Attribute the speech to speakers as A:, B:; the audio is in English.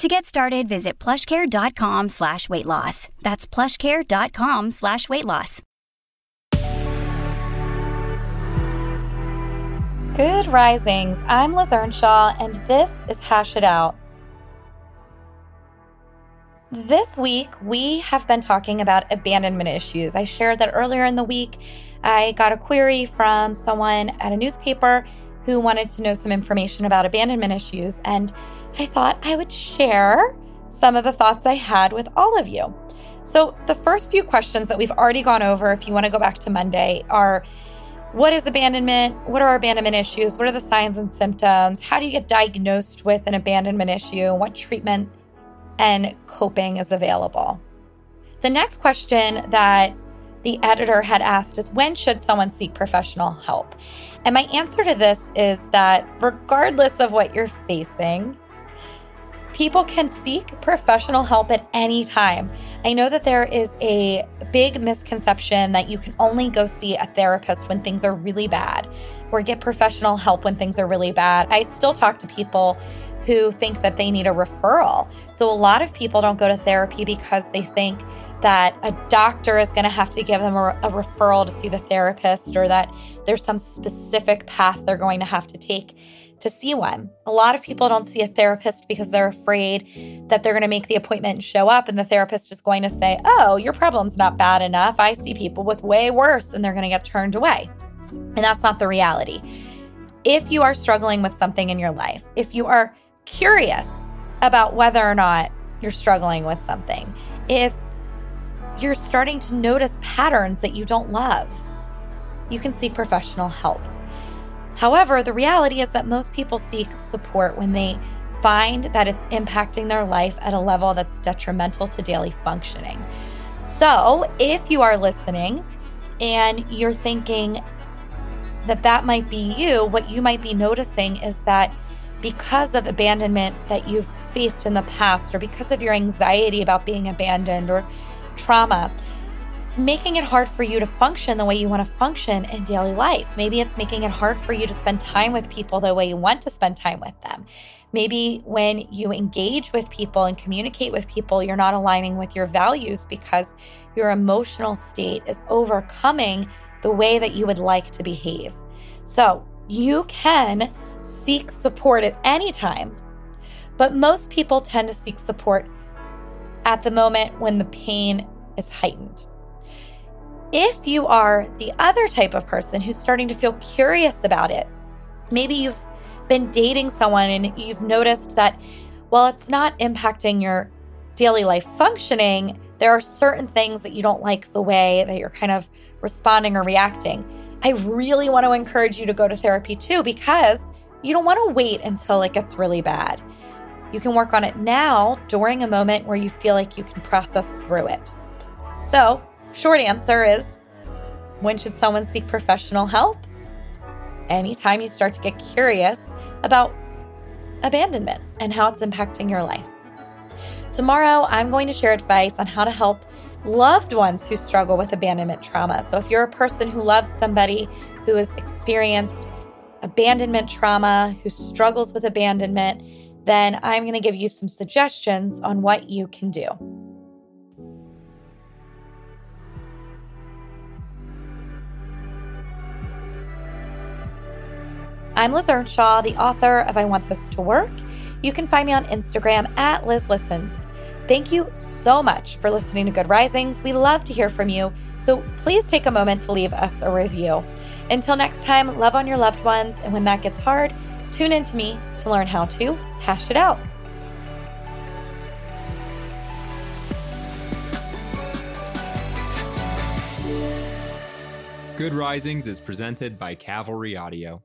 A: To get started, visit plushcare.com slash weight loss. That's plushcare.com slash weight loss.
B: Good risings. I'm Liz Earnshaw, and this is Hash It Out. This week, we have been talking about abandonment issues. I shared that earlier in the week. I got a query from someone at a newspaper who wanted to know some information about abandonment issues, and I thought I would share some of the thoughts I had with all of you. So, the first few questions that we've already gone over, if you want to go back to Monday, are what is abandonment? What are abandonment issues? What are the signs and symptoms? How do you get diagnosed with an abandonment issue? What treatment and coping is available. The next question that the editor had asked is when should someone seek professional help? And my answer to this is that regardless of what you're facing, people can seek professional help at any time. I know that there is a big misconception that you can only go see a therapist when things are really bad or get professional help when things are really bad. I still talk to people who think that they need a referral. So a lot of people don't go to therapy because they think that a doctor is going to have to give them a, a, referral to see the therapist or that there's some specific path they're going to have to take to see one. A lot of people don't see a therapist because they're afraid that they're going to make the appointment and show up and the therapist is going to say, "Oh, your problem's not bad enough. I see people with way worse," and they're going to get turned away. And that's not the reality. If you are struggling with something in your life, if you are curious about whether or not you're struggling with something, if you're starting to notice patterns that you don't love, you can seek professional help. However, the reality is that most people seek support when they find that it's impacting their life at a level that's detrimental to daily functioning. So, if you are listening and you're thinking that that might be you, what you might be noticing is that because of abandonment that you've faced in the past, or because of your anxiety about being abandoned or trauma, it's making it hard for you to function the way you want to function in daily life. Maybe it's making it hard for you to spend time with people the way you want to spend time with them. Maybe when you engage with people and communicate with people, you're not aligning with your values because your emotional state is overcoming the way that you would like to behave. So you can seek support at any time, but most people tend to seek support at the moment when the pain is heightened. If you are the other type of person who's starting to feel curious about it, maybe you've been dating someone and you've noticed that while it's not impacting your daily life functioning, there are certain things that you don't like the way that you're kind of responding or reacting. I really want to encourage you to go to therapy too because you don't want to wait until it gets really bad. You can work on it now during a moment where you feel like you can process through it. So, short answer is when should someone seek professional help? Anytime you start to get curious about abandonment and how it's impacting your life. Tomorrow, I'm going to share advice on how to help loved ones who struggle with abandonment trauma. So, if you're a person who loves somebody who has experienced abandonment trauma, who struggles with abandonment, then I'm going to give you some suggestions on what you can do. I'm Liz Earnshaw, the author of I Want This to Work. You can find me on Instagram at Liz Listens. Thank you so much for listening to Good Risings. We love to hear from you, so please take a moment to leave us a review. Until next time, love on your loved ones, and when that gets hard, tune in to me to learn how to hash it out.
C: Good Risings is presented by Cavalry Audio.